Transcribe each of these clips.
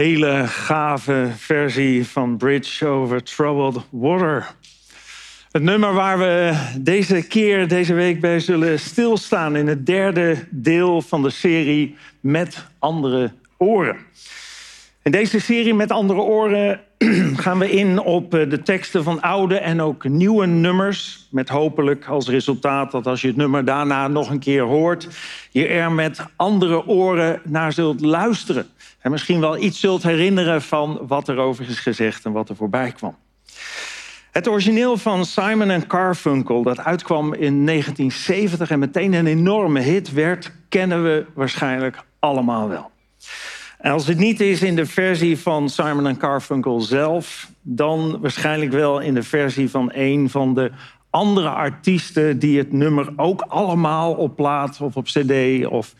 Hele gave versie van Bridge over Troubled Water. Het nummer waar we deze keer, deze week bij zullen stilstaan in het derde deel van de serie Met andere oren. In deze serie Met andere oren gaan we in op eh, de teksten van oude en ook nieuwe nummers. Met hopelijk als resultaat dat als je het nummer daarna nog een keer hoort, je er met andere oren naar zult luisteren. En misschien wel iets zult herinneren van wat er over is gezegd en wat er voorbij kwam. Het origineel van Simon Carfunkel, dat uitkwam in 1970 en meteen een enorme hit werd, kennen we waarschijnlijk allemaal wel. Als het niet is in de versie van Simon en Carfunkel zelf, dan waarschijnlijk wel in de versie van een van de andere artiesten die het nummer ook allemaal op plaat of op cd of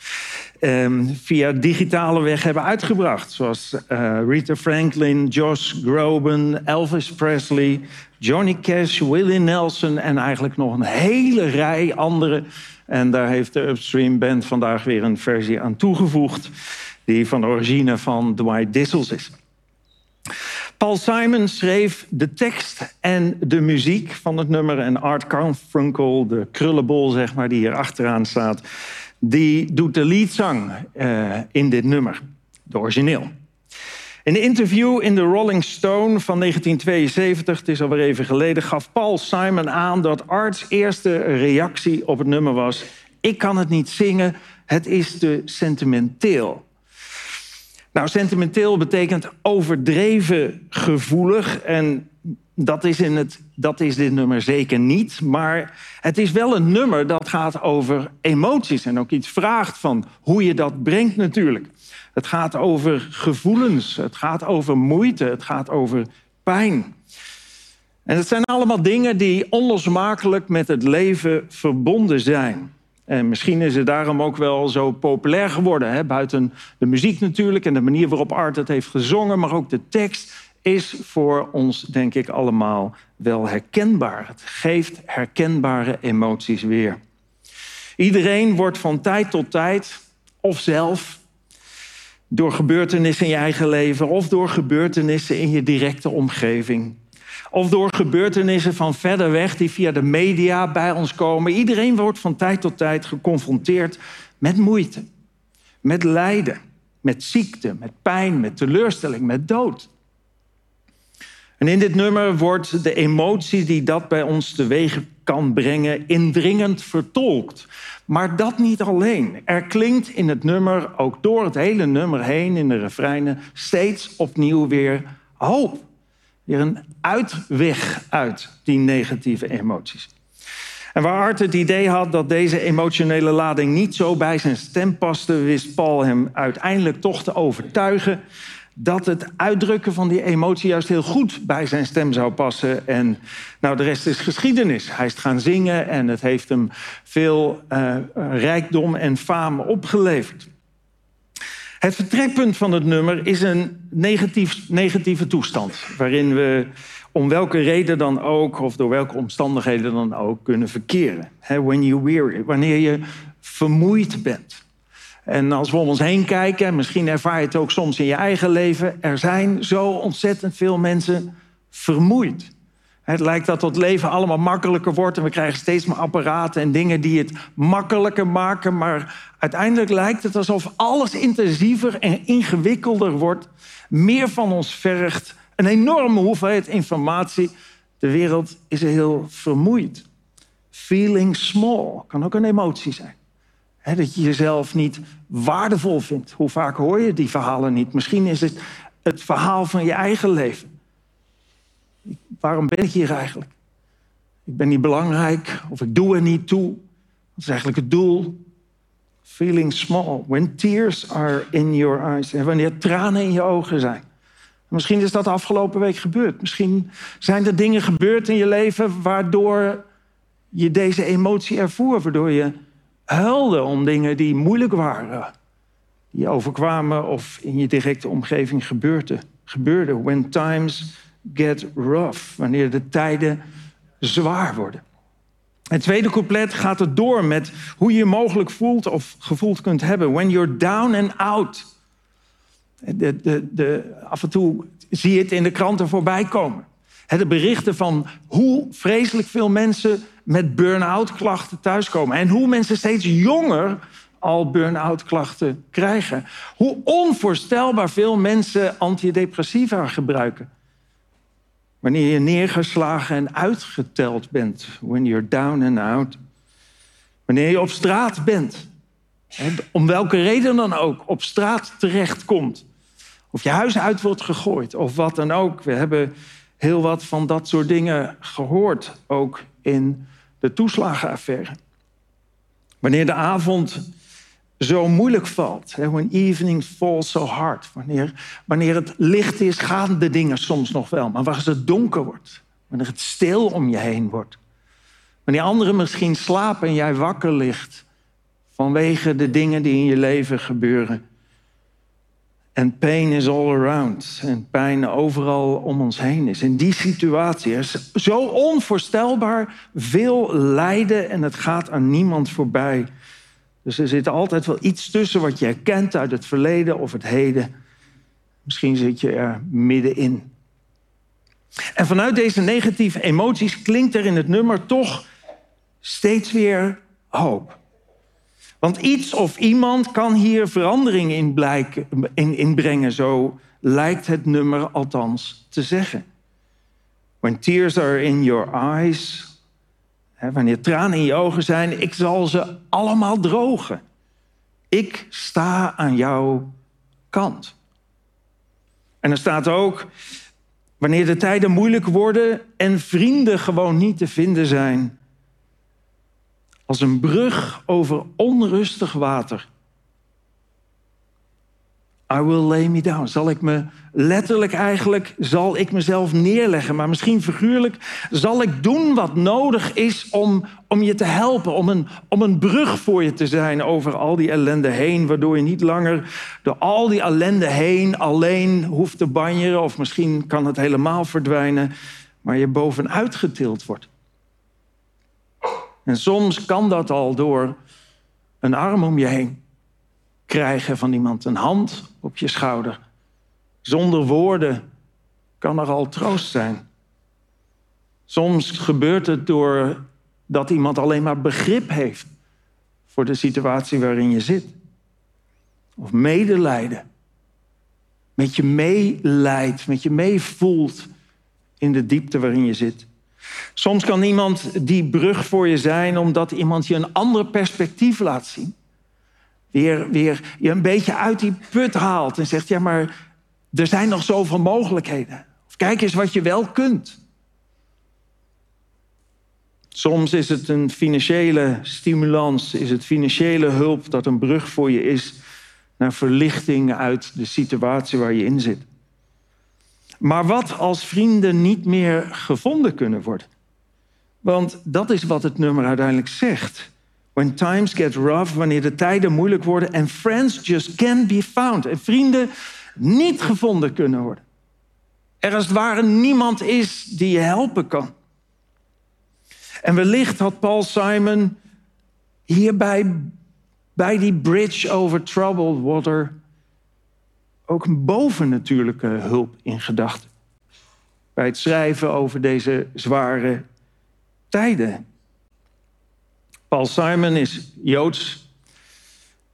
um, via digitale weg hebben uitgebracht. Zoals uh, Rita Franklin, Josh Groban, Elvis Presley, Johnny Cash, Willie Nelson en eigenlijk nog een hele rij andere. En daar heeft de Upstream Band vandaag weer een versie aan toegevoegd die van de origine van Dwight Dissels is. Paul Simon schreef de tekst en de muziek van het nummer. En Art Carfunkel, de krullenbol zeg maar, die hier achteraan staat... die doet de leadzang uh, in dit nummer, de origineel. In een interview in de Rolling Stone van 1972, het is alweer even geleden... gaf Paul Simon aan dat Art's eerste reactie op het nummer was... ik kan het niet zingen, het is te sentimenteel. Nou, sentimenteel betekent overdreven gevoelig. En dat is, in het, dat is dit nummer zeker niet. Maar het is wel een nummer dat gaat over emoties. En ook iets vraagt van hoe je dat brengt natuurlijk. Het gaat over gevoelens. Het gaat over moeite. Het gaat over pijn. En het zijn allemaal dingen die onlosmakelijk met het leven verbonden zijn. En misschien is het daarom ook wel zo populair geworden. Hè? Buiten de muziek natuurlijk en de manier waarop Art het heeft gezongen, maar ook de tekst is voor ons, denk ik, allemaal wel herkenbaar. Het geeft herkenbare emoties weer. Iedereen wordt van tijd tot tijd, of zelf, door gebeurtenissen in je eigen leven of door gebeurtenissen in je directe omgeving, of door gebeurtenissen van verder weg die via de media bij ons komen. Iedereen wordt van tijd tot tijd geconfronteerd met moeite, met lijden, met ziekte, met pijn, met teleurstelling, met dood. En in dit nummer wordt de emotie die dat bij ons teweeg kan brengen indringend vertolkt. Maar dat niet alleen. Er klinkt in het nummer, ook door het hele nummer heen, in de refreinen, steeds opnieuw weer hoop een uitweg uit die negatieve emoties. En waar Art het idee had dat deze emotionele lading niet zo bij zijn stem paste, wist Paul hem uiteindelijk toch te overtuigen dat het uitdrukken van die emotie juist heel goed bij zijn stem zou passen. En nou, de rest is geschiedenis. Hij is gaan zingen en het heeft hem veel uh, rijkdom en faam opgeleverd. Het vertrekpunt van het nummer is een negatief, negatieve toestand, waarin we om welke reden dan ook, of door welke omstandigheden dan ook, kunnen verkeren. When you weary, wanneer je vermoeid bent. En als we om ons heen kijken, misschien ervaar je het ook soms in je eigen leven, er zijn zo ontzettend veel mensen vermoeid. Het lijkt dat het leven allemaal makkelijker wordt en we krijgen steeds meer apparaten en dingen die het makkelijker maken. Maar uiteindelijk lijkt het alsof alles intensiever en ingewikkelder wordt, meer van ons vergt, een enorme hoeveelheid informatie. De wereld is heel vermoeid. Feeling small kan ook een emotie zijn. dat je jezelf niet waardevol vindt. Hoe vaak hoor je die verhalen niet? Misschien is het het verhaal van je eigen leven. Waarom ben ik hier eigenlijk? Ik ben niet belangrijk of ik doe er niet toe. Dat is eigenlijk het doel. Feeling small. When tears are in your eyes. En wanneer tranen in je ogen zijn. Misschien is dat de afgelopen week gebeurd. Misschien zijn er dingen gebeurd in je leven waardoor je deze emotie ervoer. Waardoor je huilde om dingen die moeilijk waren. Die overkwamen of in je directe omgeving gebeurden. gebeurde. When times get rough, wanneer de tijden zwaar worden. Het tweede couplet gaat het door met hoe je je mogelijk voelt of gevoeld kunt hebben. When you're down and out. De, de, de, af en toe zie je het in de kranten voorbij komen. De berichten van hoe vreselijk veel mensen met burn-out klachten thuiskomen. En hoe mensen steeds jonger al burn-out klachten krijgen. Hoe onvoorstelbaar veel mensen antidepressiva gebruiken. Wanneer je neergeslagen en uitgeteld bent. When you're down and out. Wanneer je op straat bent. Om welke reden dan ook op straat terechtkomt. Of je huis uit wordt gegooid of wat dan ook. We hebben heel wat van dat soort dingen gehoord. Ook in de toeslagenaffaire. Wanneer de avond zo moeilijk valt. When evening falls so hard. Wanneer, wanneer het licht is, gaan de dingen soms nog wel. Maar als het donker wordt. Wanneer het stil om je heen wordt. Wanneer anderen misschien slapen en jij wakker ligt. Vanwege de dingen die in je leven gebeuren. En pain is all around. En pijn overal om ons heen is. In die situatie is zo onvoorstelbaar veel lijden en het gaat aan niemand voorbij. Dus er zit altijd wel iets tussen wat je herkent uit het verleden of het heden. Misschien zit je er middenin. En vanuit deze negatieve emoties klinkt er in het nummer toch steeds weer hoop. Want iets of iemand kan hier verandering in, in brengen, zo lijkt het nummer althans te zeggen. When tears are in your eyes, wanneer tranen in je ogen zijn, ik zal ze allemaal drogen. Ik sta aan jouw kant. En er staat ook, wanneer de tijden moeilijk worden en vrienden gewoon niet te vinden zijn, als een brug over onrustig water. I will lay me down. Zal ik me letterlijk eigenlijk, zal ik mezelf neerleggen, maar misschien figuurlijk, zal ik doen wat nodig is om, om je te helpen, om een, om een brug voor je te zijn over al die ellende heen, waardoor je niet langer door al die ellende heen alleen hoeft te banjeren, of misschien kan het helemaal verdwijnen, maar je bovenuit getild wordt. En soms kan dat al door een arm om je heen krijgen van iemand, een hand op je schouder. Zonder woorden kan er al troost zijn. Soms gebeurt het door dat iemand alleen maar begrip heeft voor de situatie waarin je zit. Of medelijden. Met je meeleidt, met je meevoelt in de diepte waarin je zit. Soms kan iemand die brug voor je zijn omdat iemand je een ander perspectief laat zien. Weer, weer je een beetje uit die put haalt en zegt: Ja, maar er zijn nog zoveel mogelijkheden. Of kijk eens wat je wel kunt. Soms is het een financiële stimulans, is het financiële hulp dat een brug voor je is naar verlichting uit de situatie waar je in zit. Maar wat als vrienden niet meer gevonden kunnen worden? Want dat is wat het nummer uiteindelijk zegt. When times get rough, wanneer de tijden moeilijk worden en friends just can't be found. En vrienden niet gevonden kunnen worden. Er als het ware niemand is die je helpen kan. En wellicht had Paul Simon hierbij bij die bridge over troubled water ook een bovennatuurlijke hulp in gedachten. Bij het schrijven over deze zware tijden. Paul Simon is Joods.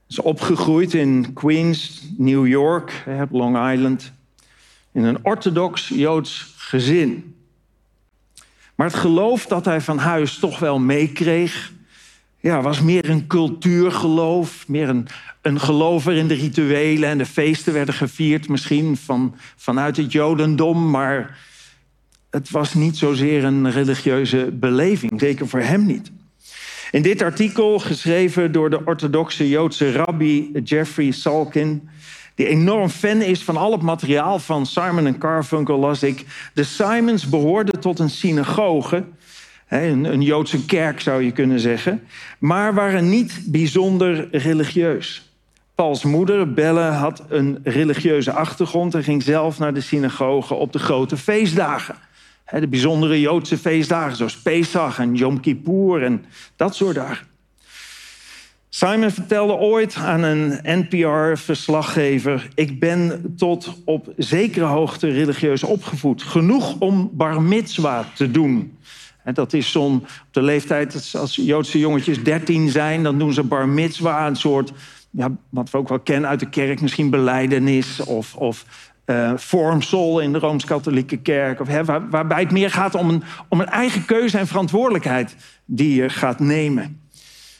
Is opgegroeid in Queens, New York, Long Island. In een orthodox Joods gezin. Maar het geloof dat hij van huis toch wel meekreeg, ja, was meer een cultuurgeloof, meer een, een geloof waarin de rituelen en de feesten werden gevierd, misschien van, vanuit het Jodendom, maar het was niet zozeer een religieuze beleving, zeker voor hem niet. In dit artikel, geschreven door de orthodoxe Joodse rabbi Jeffrey Salkin, die enorm fan is van al het materiaal van Simon en Carfunkel, las ik: De Simons behoorden tot een synagoge een, Joodse kerk zou je kunnen zeggen, maar waren niet bijzonder religieus. Pauls moeder, Belle, had een religieuze achtergrond en ging zelf naar de synagoge op de grote feestdagen. De bijzondere Joodse feestdagen zoals Pesach en Yom Kippur en dat soort dagen. Simon vertelde ooit aan een NPR-verslaggever: Ik ben tot op zekere hoogte religieus opgevoed. Genoeg om bar mitzwa te doen. En dat is zo'n op de leeftijd, als Joodse jongetjes 13 zijn, dan doen ze bar mitzwa, een soort, ja, wat we ook wel kennen uit de kerk, misschien beleidenis of, of uh, vormsel in de Rooms-Katholieke Kerk. Of, waar, waarbij het meer gaat om een, om een eigen keuze en verantwoordelijkheid die je gaat nemen.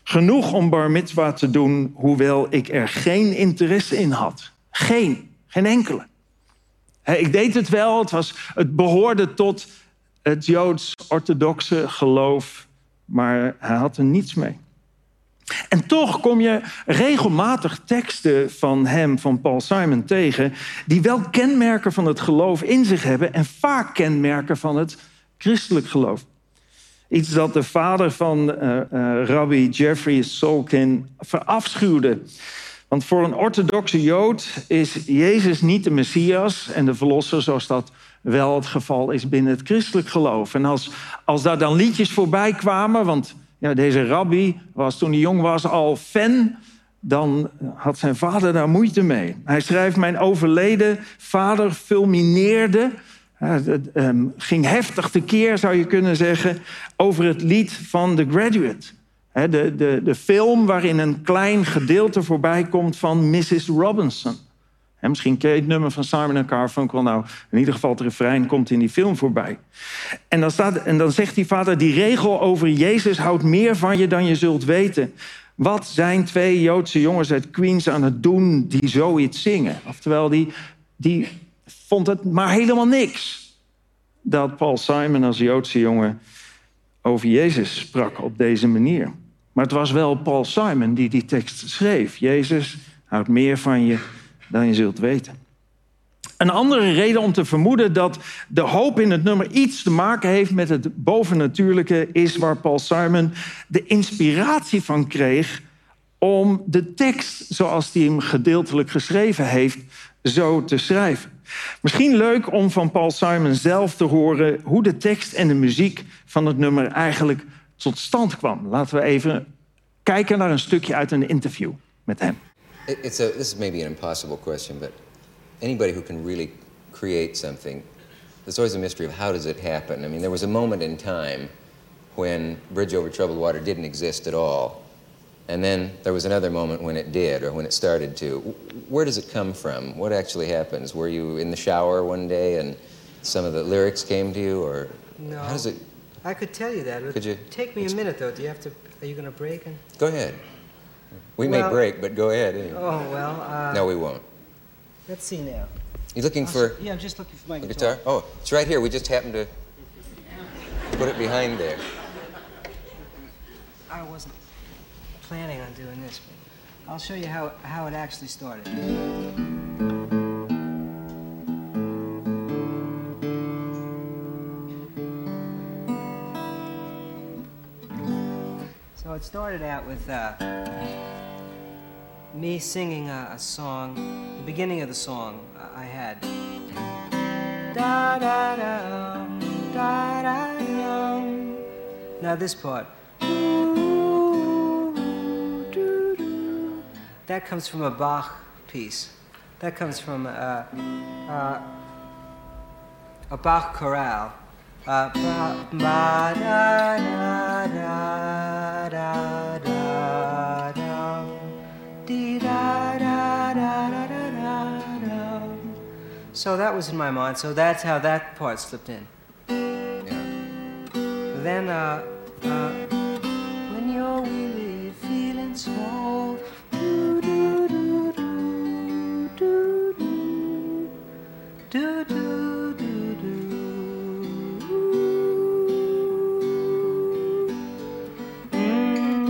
Genoeg om bar mitzwa te doen, hoewel ik er geen interesse in had. Geen, geen enkele. ik deed het wel, het, was, het behoorde tot het Joods-orthodoxe geloof, maar hij had er niets mee. En toch kom je regelmatig teksten van hem, van Paul Simon, tegen, die wel kenmerken van het geloof in zich hebben en vaak kenmerken van het christelijk geloof. Iets dat de vader van uh, uh, rabbi Jeffrey Solkin verafschuwde. Want voor een orthodoxe Jood is Jezus niet de Messias en de Verlosser, zoals dat wel het geval is binnen het christelijk geloof. En als, als daar dan liedjes voorbij kwamen, want ja, deze rabbi was toen hij jong was al fan, dan had zijn vader daar moeite mee. Hij schrijft: Mijn overleden vader fulmineerde ehm, ging heftig tekeer, zou je kunnen zeggen, over het lied van The Graduate. de, de, de film waarin een klein gedeelte voorbij komt van Mrs. Robinson. Misschien ken je het nummer van Simon Carfunkel. Nou, in ieder geval het refrein komt in die film voorbij. En dan, staat, en dan zegt die vader, die regel over Jezus houdt meer van je dan je zult weten. Wat zijn twee Joodse jongens uit Queens aan het doen die zoiets zingen? Oftewel, die, die vond het maar helemaal niks dat Paul Simon als Joodse jongen over Jezus sprak op deze manier. Maar het was wel Paul Simon die die tekst schreef. Jezus houdt meer van je dan je zult weten. Een andere reden om te vermoeden dat de hoop in het nummer iets te maken heeft met het bovennatuurlijke is waar Paul Simon de inspiratie van kreeg om de tekst zoals hij hem gedeeltelijk geschreven heeft zo te schrijven. Misschien leuk om van Paul Simon zelf te horen hoe de tekst en de muziek van het nummer eigenlijk tot stand kwam. Laten we even kijken naar een stukje uit een interview met hem. It's a, this is maybe an impossible question, but anybody who can really create something, there's always a mystery of how does it happen. I mean, there was a moment in time when Bridge Over Troubled Water didn't exist at all. And then there was another moment when it did, or when it started to. Where does it come from? What actually happens? Were you in the shower one day and some of the lyrics came to you, or no? How does it? I could tell you that. Could you? Take me a minute though. Do you have to? Are you going to break? And... Go ahead. We well, may break, but go ahead. Anyway. Oh well. Uh, no, we won't. Let's see now. You looking for? Yeah, I'm just looking for my guitar. guitar. Oh, it's right here. We just happened to put it behind there. I wasn't planning on doing this, but I'll show you how, how it actually started. So it started out with uh, me singing a, a, song, the beginning of the song I had. Da da da da da da. Now this part. that comes from a Bach piece. That comes from uh, uh, a Bach chorale. Uh, so that was in my mind. So that's how that part slipped in. Yeah. Then, uh, uh, when you're really feeling small. Do, do, do, do. Mm.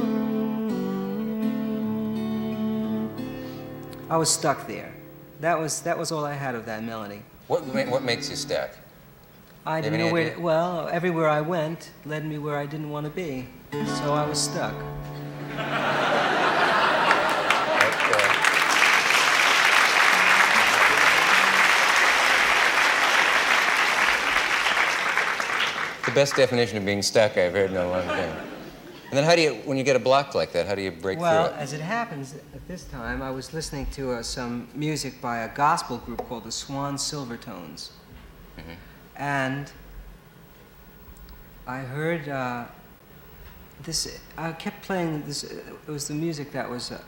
I was stuck there. That was that was all I had of that melody. What what makes you stuck? I didn't know where. To, well, everywhere I went led me where I didn't want to be, so I was stuck. the best definition of being stuck I've heard in a long time. And then how do you, when you get a block like that, how do you break Well, through it? as it happens, at this time, I was listening to uh, some music by a gospel group called the Swan Silvertones. And I heard uh, this, I kept playing this, it was the music that was uh,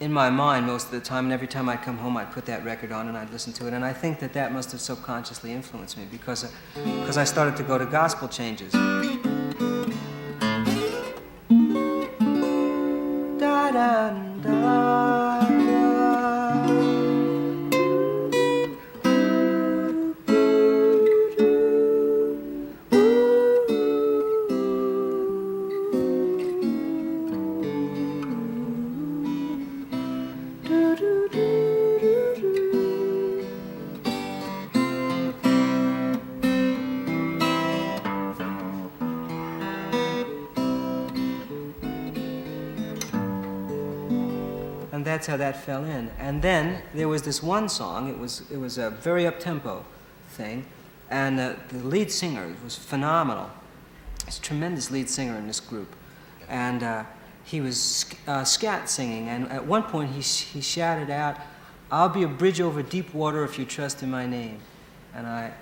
in my mind most of the time, and every time I'd come home, I'd put that record on and I'd listen to it. And I think that that must have subconsciously influenced me because, because I started to go to gospel changes. and and that's how that fell in. And then there was this one song. It was it was a very up tempo thing, and uh, the lead singer was phenomenal. He's a tremendous lead singer in this group, and uh, he was uh, scat singing. And at one point he sh- he shouted out, "I'll be a bridge over deep water if you trust in my name," and I,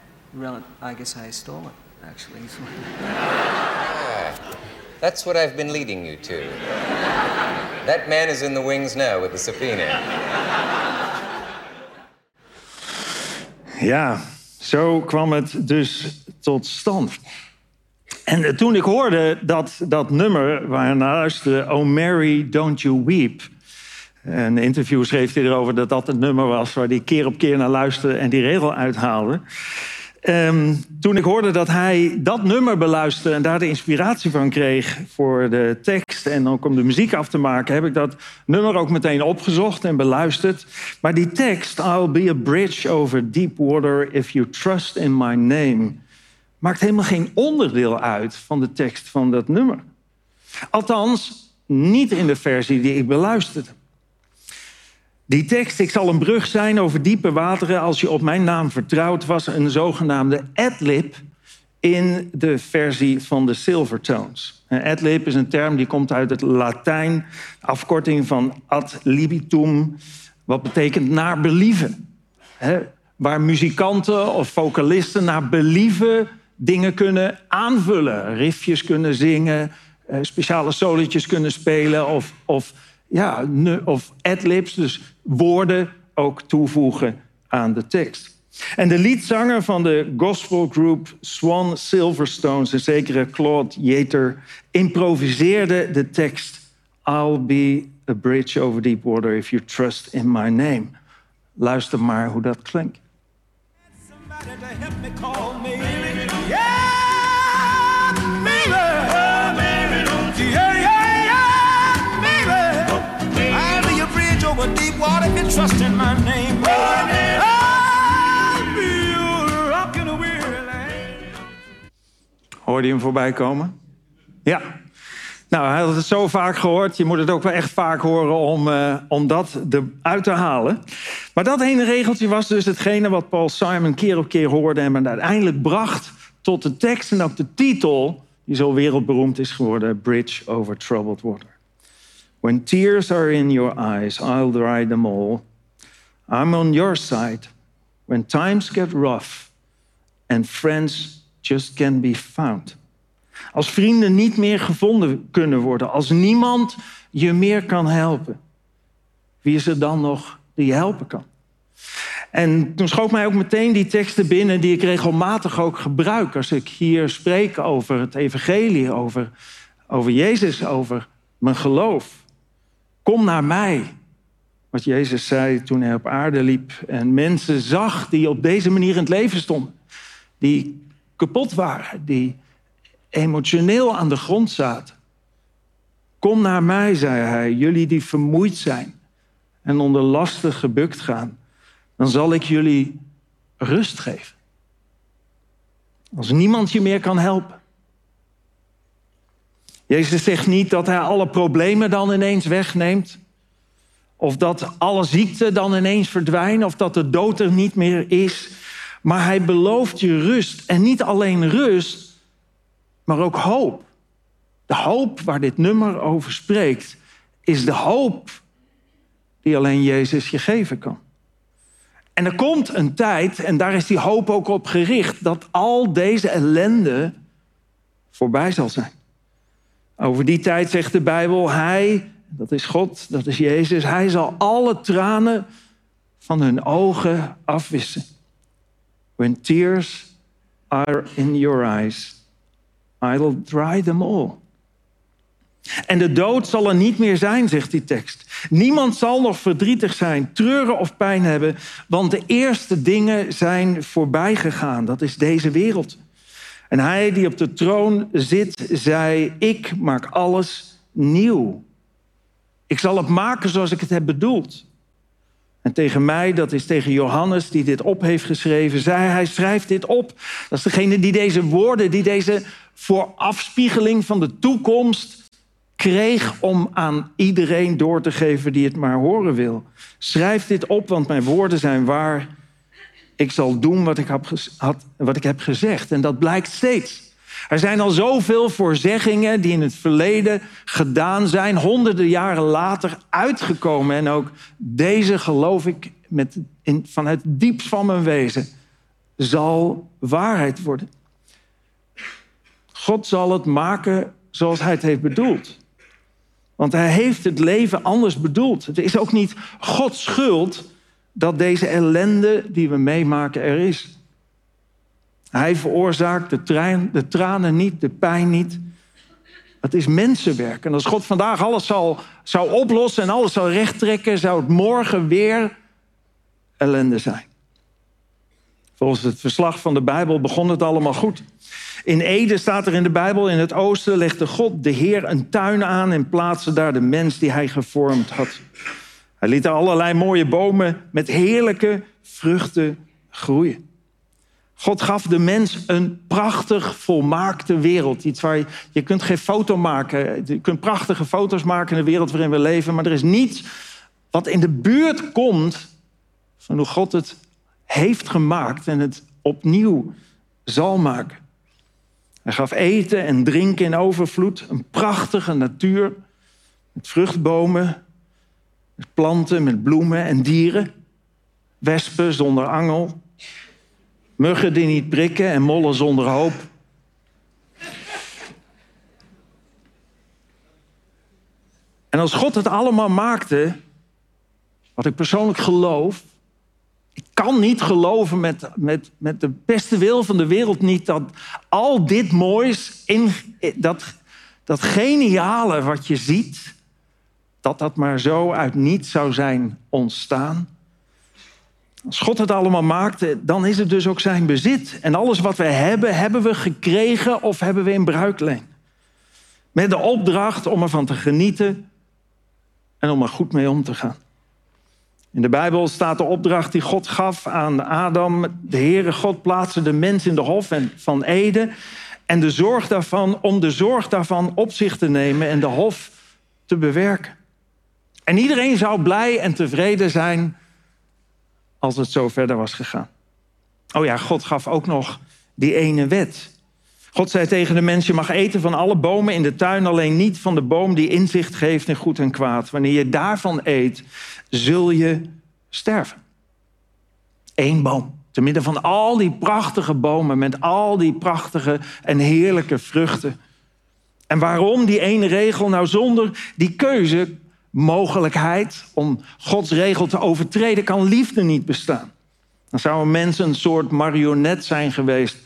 I guess I stole it actually. That's what I've been leading you to. That man is in the wings now with the subpoena. Ja, zo kwam het dus tot stand. En toen ik hoorde dat, dat nummer waar je naar luisterde, Oh Mary, Don't You Weep. Een interview schreef hij erover dat dat het nummer was waar hij keer op keer naar luisterde en die regel uithaalde. Ehm, toen ik hoorde dat hij dat nummer beluisterde en daar de inspiratie van kreeg voor de tekst en ook om de muziek af te maken, heb ik dat nummer ook meteen opgezocht en beluisterd. Maar die tekst, I'll be a bridge over deep water if you trust in my name, maakt helemaal geen onderdeel uit van de tekst van dat nummer. Althans, niet in de versie die ik beluisterde. Die tekst, ik zal een brug zijn over diepe wateren als je op mijn naam vertrouwt, was een zogenaamde adlib in de versie van de Silvertones. Adlib is een term die komt uit het Latijn, afkorting van ad libitum, wat betekent naar believen. Waar muzikanten of vocalisten naar believen dingen kunnen aanvullen. Riffjes kunnen zingen, eh, speciale soletjes kunnen spelen of, of, ja, of adlibs, dus woorden ook toevoegen aan de tekst. En de liedzanger van de gospelgroep Swan Silverstones, een zekere Claude Yeater, improviseerde de tekst I'll be a bridge over deep water if you trust in my name. Luister maar hoe dat klinkt. Trust in my name. I'll be your rock in a. Hoorde je hem voorbij komen? Ja. Nou, hij had het zo vaak gehoord. Je moet het ook wel echt vaak horen om, eh, om dat eruit te halen. Maar dat ene regeltje was dus hetgene wat Paul Simon keer op keer hoorde... en uiteindelijk bracht tot de tekst en ook de titel... die zo wereldberoemd is geworden, Bridge over Troubled Water. When tears are in your eyes, I'll dry them all. I'm on your side. When times get rough and friends just can't be found. Als vrienden niet meer gevonden kunnen worden, als niemand je meer kan helpen, wie is er dan nog die je helpen kan? En toen schoot mij ook meteen die teksten binnen die ik regelmatig ook gebruik als ik hier spreek over het evangelie, over, over Jezus, over mijn geloof. Kom naar mij. Wat Jezus zei toen hij op aarde liep en mensen zag die op deze manier in het leven stonden. Die kapot waren, die emotioneel aan de grond zaten. Kom naar mij, zei hij, jullie die vermoeid zijn en onder lasten gebukt gaan. Dan zal ik jullie rust geven. Als niemand je meer kan helpen. Jezus zegt niet dat hij alle problemen dan ineens wegneemt. Of dat alle ziekte dan ineens verdwijnt. Of dat de dood er niet meer is. Maar hij belooft je rust. En niet alleen rust, maar ook hoop. De hoop waar dit nummer over spreekt, is de hoop die alleen Jezus je geven kan. En er komt een tijd, en daar is die hoop ook op gericht, dat al deze ellende voorbij zal zijn. Over die tijd zegt de Bijbel, Hij, dat is God, dat is Jezus, Hij zal alle tranen van hun ogen afwissen. When tears are in your eyes, I will dry them all. En de dood zal er niet meer zijn, zegt die tekst. Niemand zal nog verdrietig zijn, treuren of pijn hebben, want de eerste dingen zijn voorbij gegaan. Dat is deze wereld. En hij die op de troon zit, zei: Ik maak alles nieuw. Ik zal het maken zoals ik het heb bedoeld. En tegen mij, dat is tegen Johannes die dit op heeft geschreven, zei hij: Schrijf dit op. Dat is degene die deze woorden, die deze voorafspiegeling van de toekomst kreeg om aan iedereen door te geven die het maar horen wil. Schrijf dit op, want mijn woorden zijn waar. Ik zal doen wat ik, heb, had, wat ik heb gezegd. En dat blijkt steeds. Er zijn al zoveel voorzeggingen die in het verleden gedaan zijn, honderden jaren later uitgekomen. En ook deze geloof ik met, in, vanuit het diepst van mijn wezen zal waarheid worden. God zal het maken zoals hij het heeft bedoeld. Want hij heeft het leven anders bedoeld. Het is ook niet Gods schuld dat deze ellende die we meemaken er is. Hij veroorzaakt de, trein, de tranen niet, de pijn niet. Het is mensenwerk. En als God vandaag alles zal, zou oplossen en alles zou rechttrekken, zou het morgen weer ellende zijn. Volgens het verslag van de Bijbel begon het allemaal goed. In Ede staat er in de Bijbel, in het oosten legde God de Heer een tuin aan en plaatste daar de mens die hij gevormd had. Hij liet er allerlei mooie bomen met heerlijke vruchten groeien. God gaf de mens een prachtig volmaakte wereld. Iets waar je, je kunt geen foto maken. Je kunt prachtige foto's maken in de wereld waarin we leven. Maar er is niets wat in de buurt komt van hoe God het heeft gemaakt en het opnieuw zal maken. Hij gaf eten en drinken in overvloed, een prachtige natuur met vruchtbomen, planten, met bloemen en dieren, wespen zonder angel, muggen die niet prikken en mollen zonder hoop. En als God het allemaal maakte, wat ik persoonlijk geloof, ik kan niet geloven met, met, met de beste wil van de wereld niet dat al dit moois, in, dat, dat geniale wat je ziet, dat dat maar zo uit niets zou zijn ontstaan. Als God het allemaal maakte, dan is het dus ook zijn bezit. En alles wat we hebben, hebben we gekregen of hebben we in bruikleen. Met de opdracht om ervan te genieten en om er goed mee om te gaan. In de Bijbel staat de opdracht die God gaf aan Adam. De Heere God plaatste de mens in de hof van Eden. En de zorg daarvan, om de zorg daarvan op zich te nemen en de hof te bewerken. En iedereen zou blij en tevreden zijn als het zo verder was gegaan. Oh ja, God gaf ook nog die ene wet. God zei tegen de mens: Je mag eten van alle bomen in de tuin, alleen niet van de boom die inzicht geeft in goed en kwaad. Wanneer je daarvan eet, zul je sterven. Eén boom. Te midden van al die prachtige bomen met al die prachtige en heerlijke vruchten. En waarom die ene regel? Nou, zonder die keuzemogelijkheid om Gods regel te overtreden, kan liefde niet bestaan. Dan zou een mens een soort marionet zijn geweest.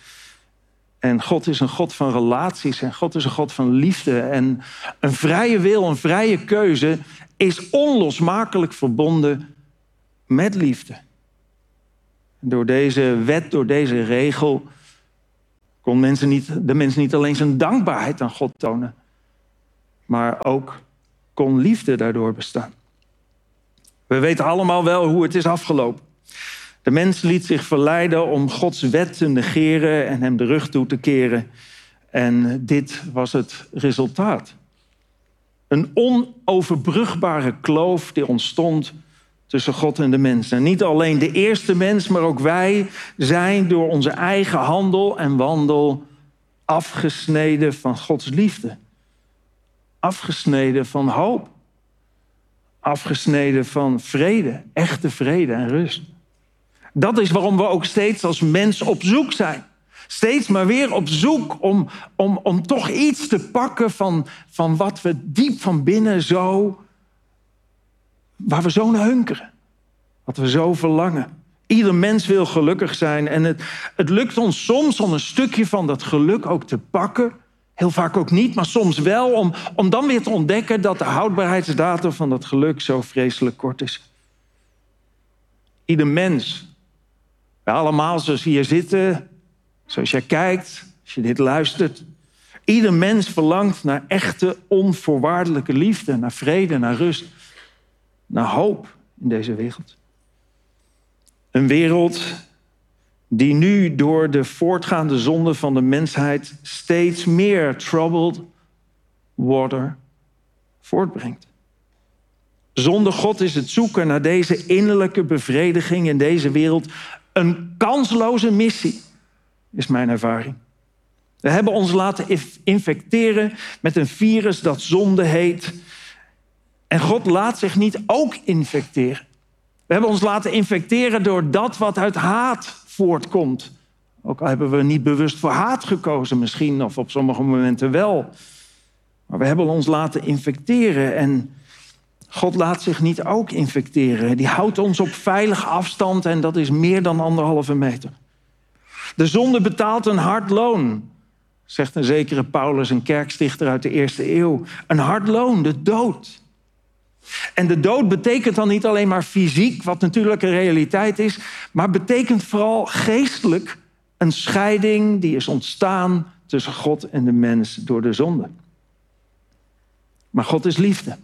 En God is een God van relaties en God is een God van liefde. En een vrije wil, een vrije keuze is onlosmakelijk verbonden met liefde. Door deze wet, door deze regel, kon mensen niet, de mens niet alleen zijn dankbaarheid aan God tonen, maar ook kon liefde daardoor bestaan. We weten allemaal wel hoe het is afgelopen. De mens liet zich verleiden om Gods wet te negeren en hem de rug toe te keren. En dit was het resultaat. Een onoverbrugbare kloof die ontstond tussen God en de mens. En niet alleen de eerste mens, maar ook wij zijn door onze eigen handel en wandel afgesneden van Gods liefde. Afgesneden van hoop. Afgesneden van vrede, echte vrede en rust. Dat is waarom we ook steeds als mens op zoek zijn. Steeds maar weer op zoek om, om, om toch iets te pakken van, van wat we diep van binnen zo, waar we zo naar hunkeren. Wat we zo verlangen. Ieder mens wil gelukkig zijn en het, het lukt ons soms om een stukje van dat geluk ook te pakken. Heel vaak ook niet, maar soms wel, om, om dan weer te ontdekken dat de houdbaarheidsdatum van dat geluk zo vreselijk kort is. Ieder mens, wij allemaal zoals hier zitten, zoals jij kijkt, als je dit luistert. Ieder mens verlangt naar echte, onvoorwaardelijke liefde, naar vrede, naar rust, naar hoop in deze wereld. Een wereld die nu door de voortgaande zonde van de mensheid steeds meer troubled water voortbrengt. Zonder God is het zoeken naar deze innerlijke bevrediging in deze wereld een kansloze missie, is mijn ervaring. We hebben ons laten infecteren met een virus dat zonde heet. En God laat zich niet ook infecteren. We hebben ons laten infecteren door dat wat uit haat voortkomt. Ook al hebben we niet bewust voor haat gekozen, misschien, of op sommige momenten wel. Maar we hebben ons laten infecteren en God laat zich niet ook infecteren. Die houdt ons op veilige afstand en dat is meer dan anderhalve meter. De zonde betaalt een hard loon, zegt een zekere Paulus, een kerkstichter uit de eerste eeuw. Een hard loon, de dood. En de dood betekent dan niet alleen maar fysiek, wat natuurlijk een realiteit is, maar betekent vooral geestelijk een scheiding die is ontstaan tussen God en de mens door de zonde. Maar God is liefde.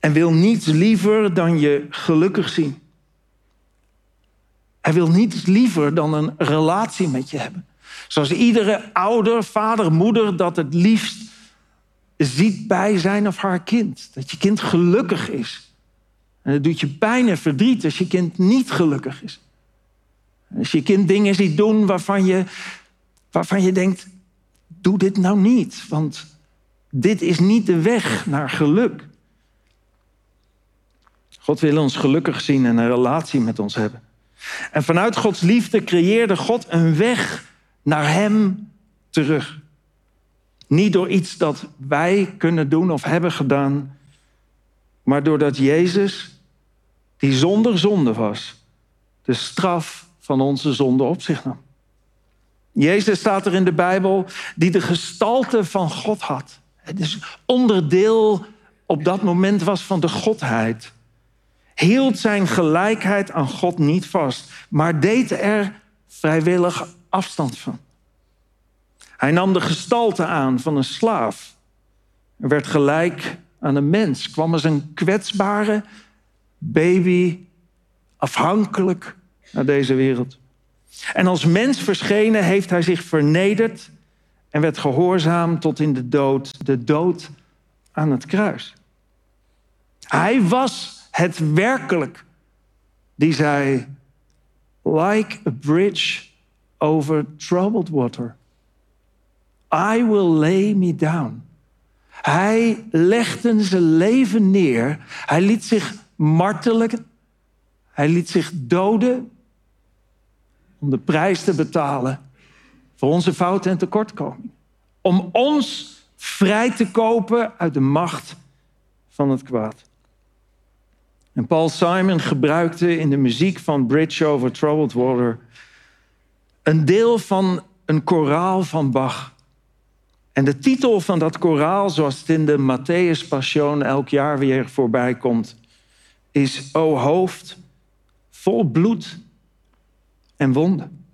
En wil niets liever dan je gelukkig zien. Hij wil niets liever dan een relatie met je hebben. Zoals iedere ouder, vader, moeder dat het liefst ziet bij zijn of haar kind. Dat je kind gelukkig is. En het doet je pijn en verdriet als je kind niet gelukkig is. Als je kind dingen ziet doen waarvan je, waarvan je denkt, doe dit nou niet. Want dit is niet de weg naar geluk. God wil ons gelukkig zien en een relatie met ons hebben. En vanuit Gods liefde creëerde God een weg naar Hem terug. Niet door iets dat wij kunnen doen of hebben gedaan, maar doordat Jezus, die zonder zonde was, de straf van onze zonde op zich nam. Jezus staat er in de Bijbel die de gestalte van God had. Het is onderdeel op dat moment was van de Godheid. Hield zijn gelijkheid aan God niet vast, maar deed er vrijwillig afstand van. Hij nam de gestalte aan van een slaaf. Er werd gelijk aan een mens. Kwam als een kwetsbare baby, afhankelijk naar deze wereld. En als mens verschenen heeft hij zich vernederd en werd gehoorzaam tot in de dood, de dood aan het kruis. Hij was het werkelijk die zei, like a bridge over troubled water. I will lay me down. Hij legde zijn leven neer. Hij liet zich martelen. Hij liet zich doden om de prijs te betalen voor onze fouten en tekortkomingen. Om ons vrij te kopen uit de macht van het kwaad. En Paul Simon gebruikte in de muziek van Bridge Over Troubled Water een deel van een koraal van Bach. En de titel van dat koraal, zoals het in de Matthäus Passion elk jaar weer voorbij komt, is O hoofd vol bloed en wonden.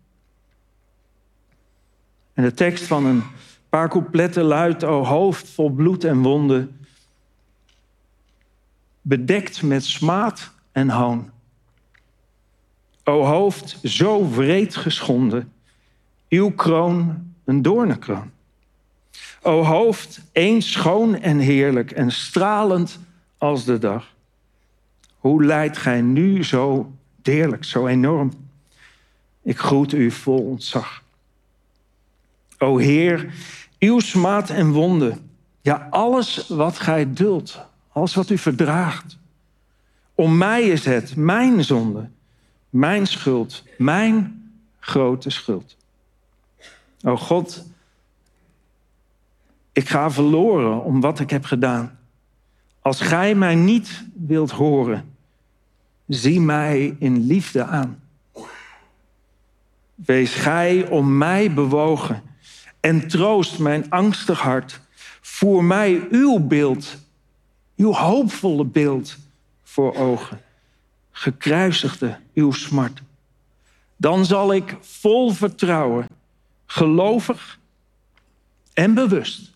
En de tekst van een paar coupletten luidt: O hoofd vol bloed en wonden, bedekt met smaad en hoon. O hoofd zo wreed geschonden, uw kroon een doornenkroon. O hoofd, eens schoon en heerlijk en stralend als de dag. Hoe leidt gij nu zo deerlijk, zo enorm? Ik groet u vol ontzag. O Heer, uw smaad en wonden Ja, alles wat gij duldt, alles wat u verdraagt. Om mij is het mijn zonde, mijn schuld, mijn grote schuld. O God, ik ga verloren om wat ik heb gedaan. Als gij mij niet wilt horen, zie mij in liefde aan. Wees gij om mij bewogen en troost mijn angstig hart. Voer mij uw beeld, uw hoopvolle beeld voor ogen. Gekruisigde uw smart. Dan zal ik vol vertrouwen, gelovig en bewust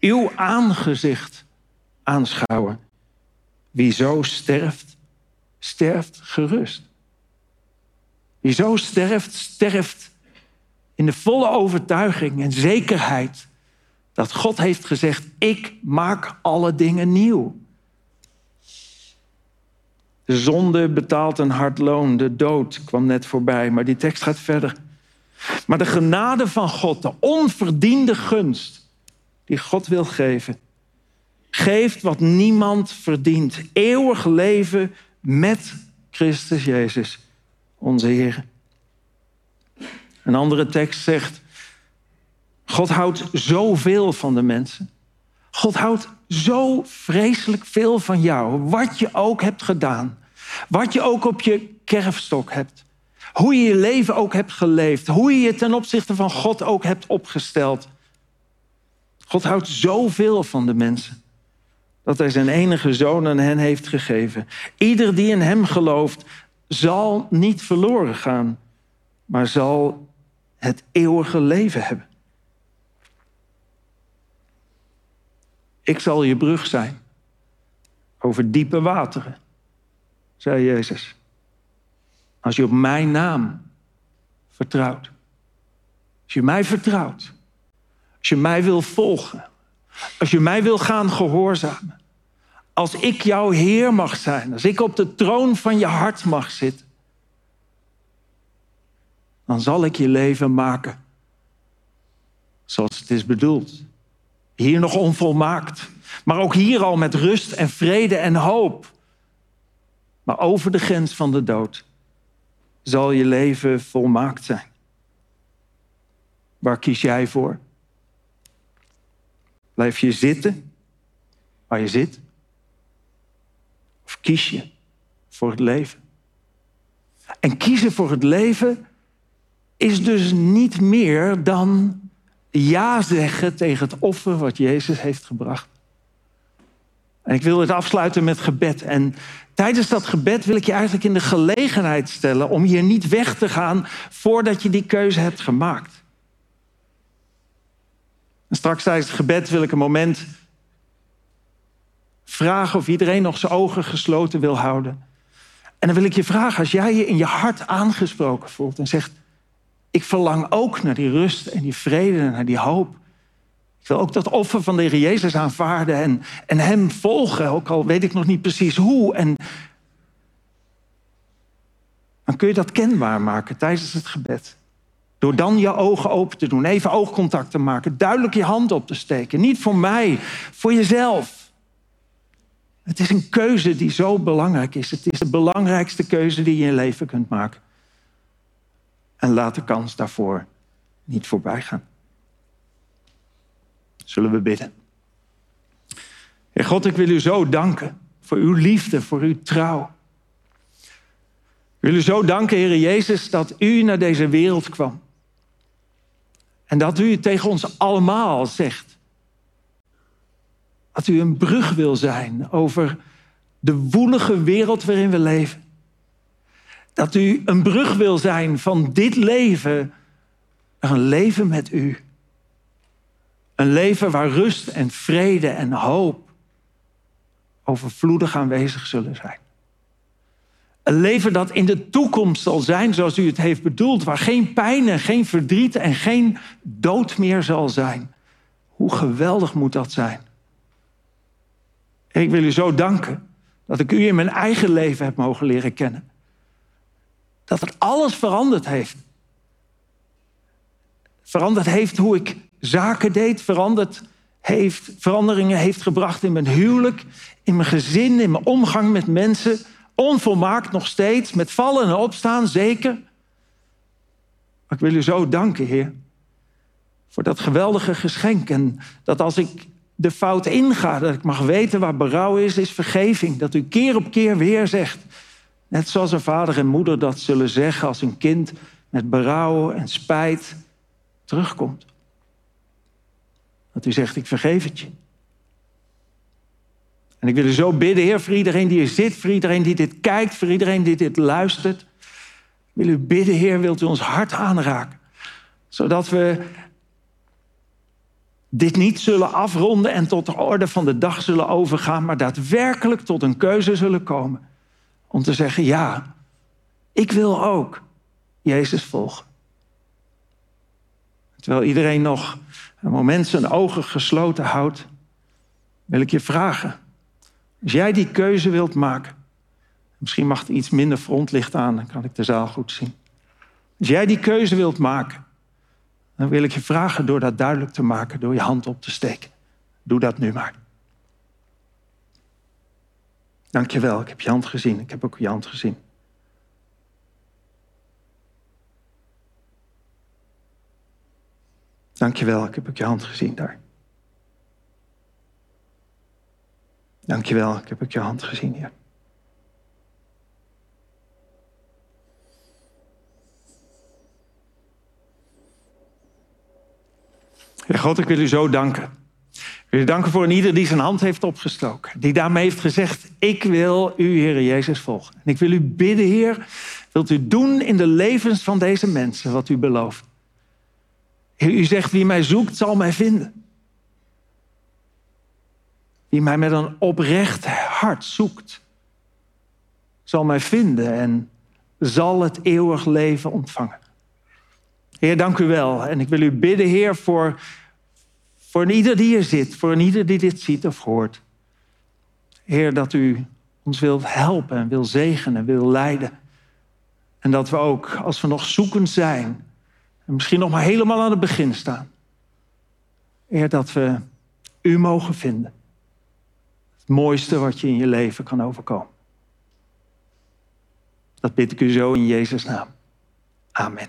uw aangezicht aanschouwen. Wie zo sterft, sterft gerust. Wie zo sterft, sterft in de volle overtuiging en zekerheid dat God heeft gezegd: Ik maak alle dingen nieuw. De zonde betaalt een hard loon, de dood kwam net voorbij, maar die tekst gaat verder. Maar de genade van God, de onverdiende gunst die God wil geven, geeft wat niemand verdient: eeuwig leven met Christus Jezus, onze Heer. Een andere tekst zegt: God houdt zoveel van de mensen. God houdt zo vreselijk veel van jou, wat je ook hebt gedaan. Wat je ook op je kerfstok hebt. Hoe je je leven ook hebt geleefd. Hoe je je ten opzichte van God ook hebt opgesteld. God houdt zoveel van de mensen. Dat hij zijn enige zoon aan hen heeft gegeven. Ieder die in hem gelooft, zal niet verloren gaan, maar zal het eeuwige leven hebben. Ik zal je brug zijn over diepe wateren, zei Jezus. Als je op mijn naam vertrouwt. Als je mij vertrouwt. Als je mij wil volgen. Als je mij wil gaan gehoorzamen. Als ik jouw Heer mag zijn. Als ik op de troon van je hart mag zitten. Dan zal ik je leven maken zoals het is bedoeld. Hier nog onvolmaakt. Maar ook hier al met rust en vrede en hoop. Maar over de grens van de dood zal je leven volmaakt zijn. Waar kies jij voor? Blijf je zitten waar je zit? Of kies je voor het leven? En kiezen voor het leven is dus niet meer dan ja zeggen tegen het offer wat Jezus heeft gebracht. En ik wil het afsluiten met gebed. En tijdens dat gebed wil ik je eigenlijk in de gelegenheid stellen om hier niet weg te gaan voordat je die keuze hebt gemaakt. Straks tijdens het gebed wil ik een moment vragen of iedereen nog zijn ogen gesloten wil houden. En dan wil ik je vragen, als jij je in je hart aangesproken voelt en zegt, ik verlang ook naar die rust en die vrede en naar die hoop. Ik wil ook dat offer van de Heer Jezus aanvaarden en, en Hem volgen, ook al weet ik nog niet precies hoe. En dan kun je dat kenbaar maken tijdens het gebed. Door dan je ogen open te doen, even oogcontact te maken, duidelijk je hand op te steken. Niet voor mij, voor jezelf. Het is een keuze die zo belangrijk is. Het is de belangrijkste keuze die je in je leven kunt maken. En laat de kans daarvoor niet voorbij gaan. Zullen we bidden? Heer God, ik wil u zo danken voor uw liefde, voor uw trouw. Ik wil u zo danken, Heer Jezus, dat u naar deze wereld kwam. En dat u tegen ons allemaal zegt. Dat u een brug wil zijn over de woelige wereld waarin we leven. Dat u een brug wil zijn van dit leven naar een leven met u. Een leven waar rust en vrede en hoop overvloedig aanwezig zullen zijn. Een leven dat in de toekomst zal zijn zoals u het heeft bedoeld, waar geen pijn en geen verdriet en geen dood meer zal zijn. Hoe geweldig moet dat zijn? ik wil u zo danken dat ik u in mijn eigen leven heb mogen leren kennen. Dat het alles veranderd heeft. Veranderd heeft hoe ik zaken deed, veranderd heeft, veranderingen heeft gebracht in mijn huwelijk, in mijn gezin, in mijn omgang met mensen. Onvolmaakt nog steeds, met vallen en opstaan, zeker. Maar ik wil u zo danken, Heer, voor dat geweldige geschenk. En dat als ik de fout inga, dat ik mag weten waar berouw is, is vergeving. Dat u keer op keer weer zegt, net zoals een vader en moeder dat zullen zeggen als een kind met berouw en spijt terugkomt. Dat u zegt, ik vergeef het je. En ik wil u zo bidden, Heer, voor iedereen die hier zit, voor iedereen die dit kijkt, voor iedereen die dit luistert. Ik wil u bidden, Heer, wilt u ons hart aanraken. Zodat we dit niet zullen afronden en tot de orde van de dag zullen overgaan, maar daadwerkelijk tot een keuze zullen komen. Om te zeggen, ja, ik wil ook Jezus volgen. Terwijl iedereen nog een moment zijn ogen gesloten houdt, wil ik je vragen. Als jij die keuze wilt maken, misschien mag er iets minder frontlicht aan, dan kan ik de zaal goed zien. Als jij die keuze wilt maken, dan wil ik je vragen door dat duidelijk te maken, door je hand op te steken. Doe dat nu maar. Dank je wel, ik heb je hand gezien. Ik heb ook je hand gezien. Dank je wel, ik heb ook je hand gezien daar. Dank je wel, ik heb ook je hand gezien hier. God, ik wil u zo danken. Ik wil u danken voor ieder die zijn hand heeft opgestoken. Die daarmee heeft gezegd, ik wil u, Heer Jezus, volgen. En ik wil u bidden, Heer, wilt u doen in de levens van deze mensen wat u belooft. U zegt, wie mij zoekt, zal mij vinden. Wie mij met een oprecht hart zoekt, zal mij vinden en zal het eeuwig leven ontvangen. Heer, dank u wel. En ik wil u bidden, Heer, voor, voor ieder die hier zit, voor ieder die dit ziet of hoort. Heer, dat u ons wilt helpen en wil zegenen, wil leiden. En dat we ook, als we nog zoekend zijn, en misschien nog maar helemaal aan het begin staan, Heer, dat we u mogen vinden. Het mooiste wat je in je leven kan overkomen. Dat bid ik u zo in Jezus' naam. Amen.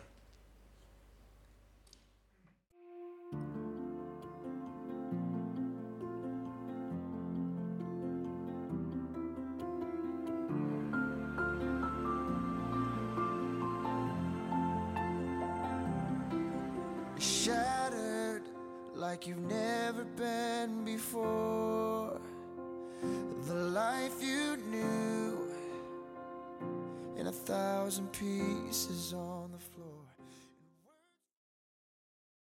shattered like you've never been before. The life you knew in a thousand pieces on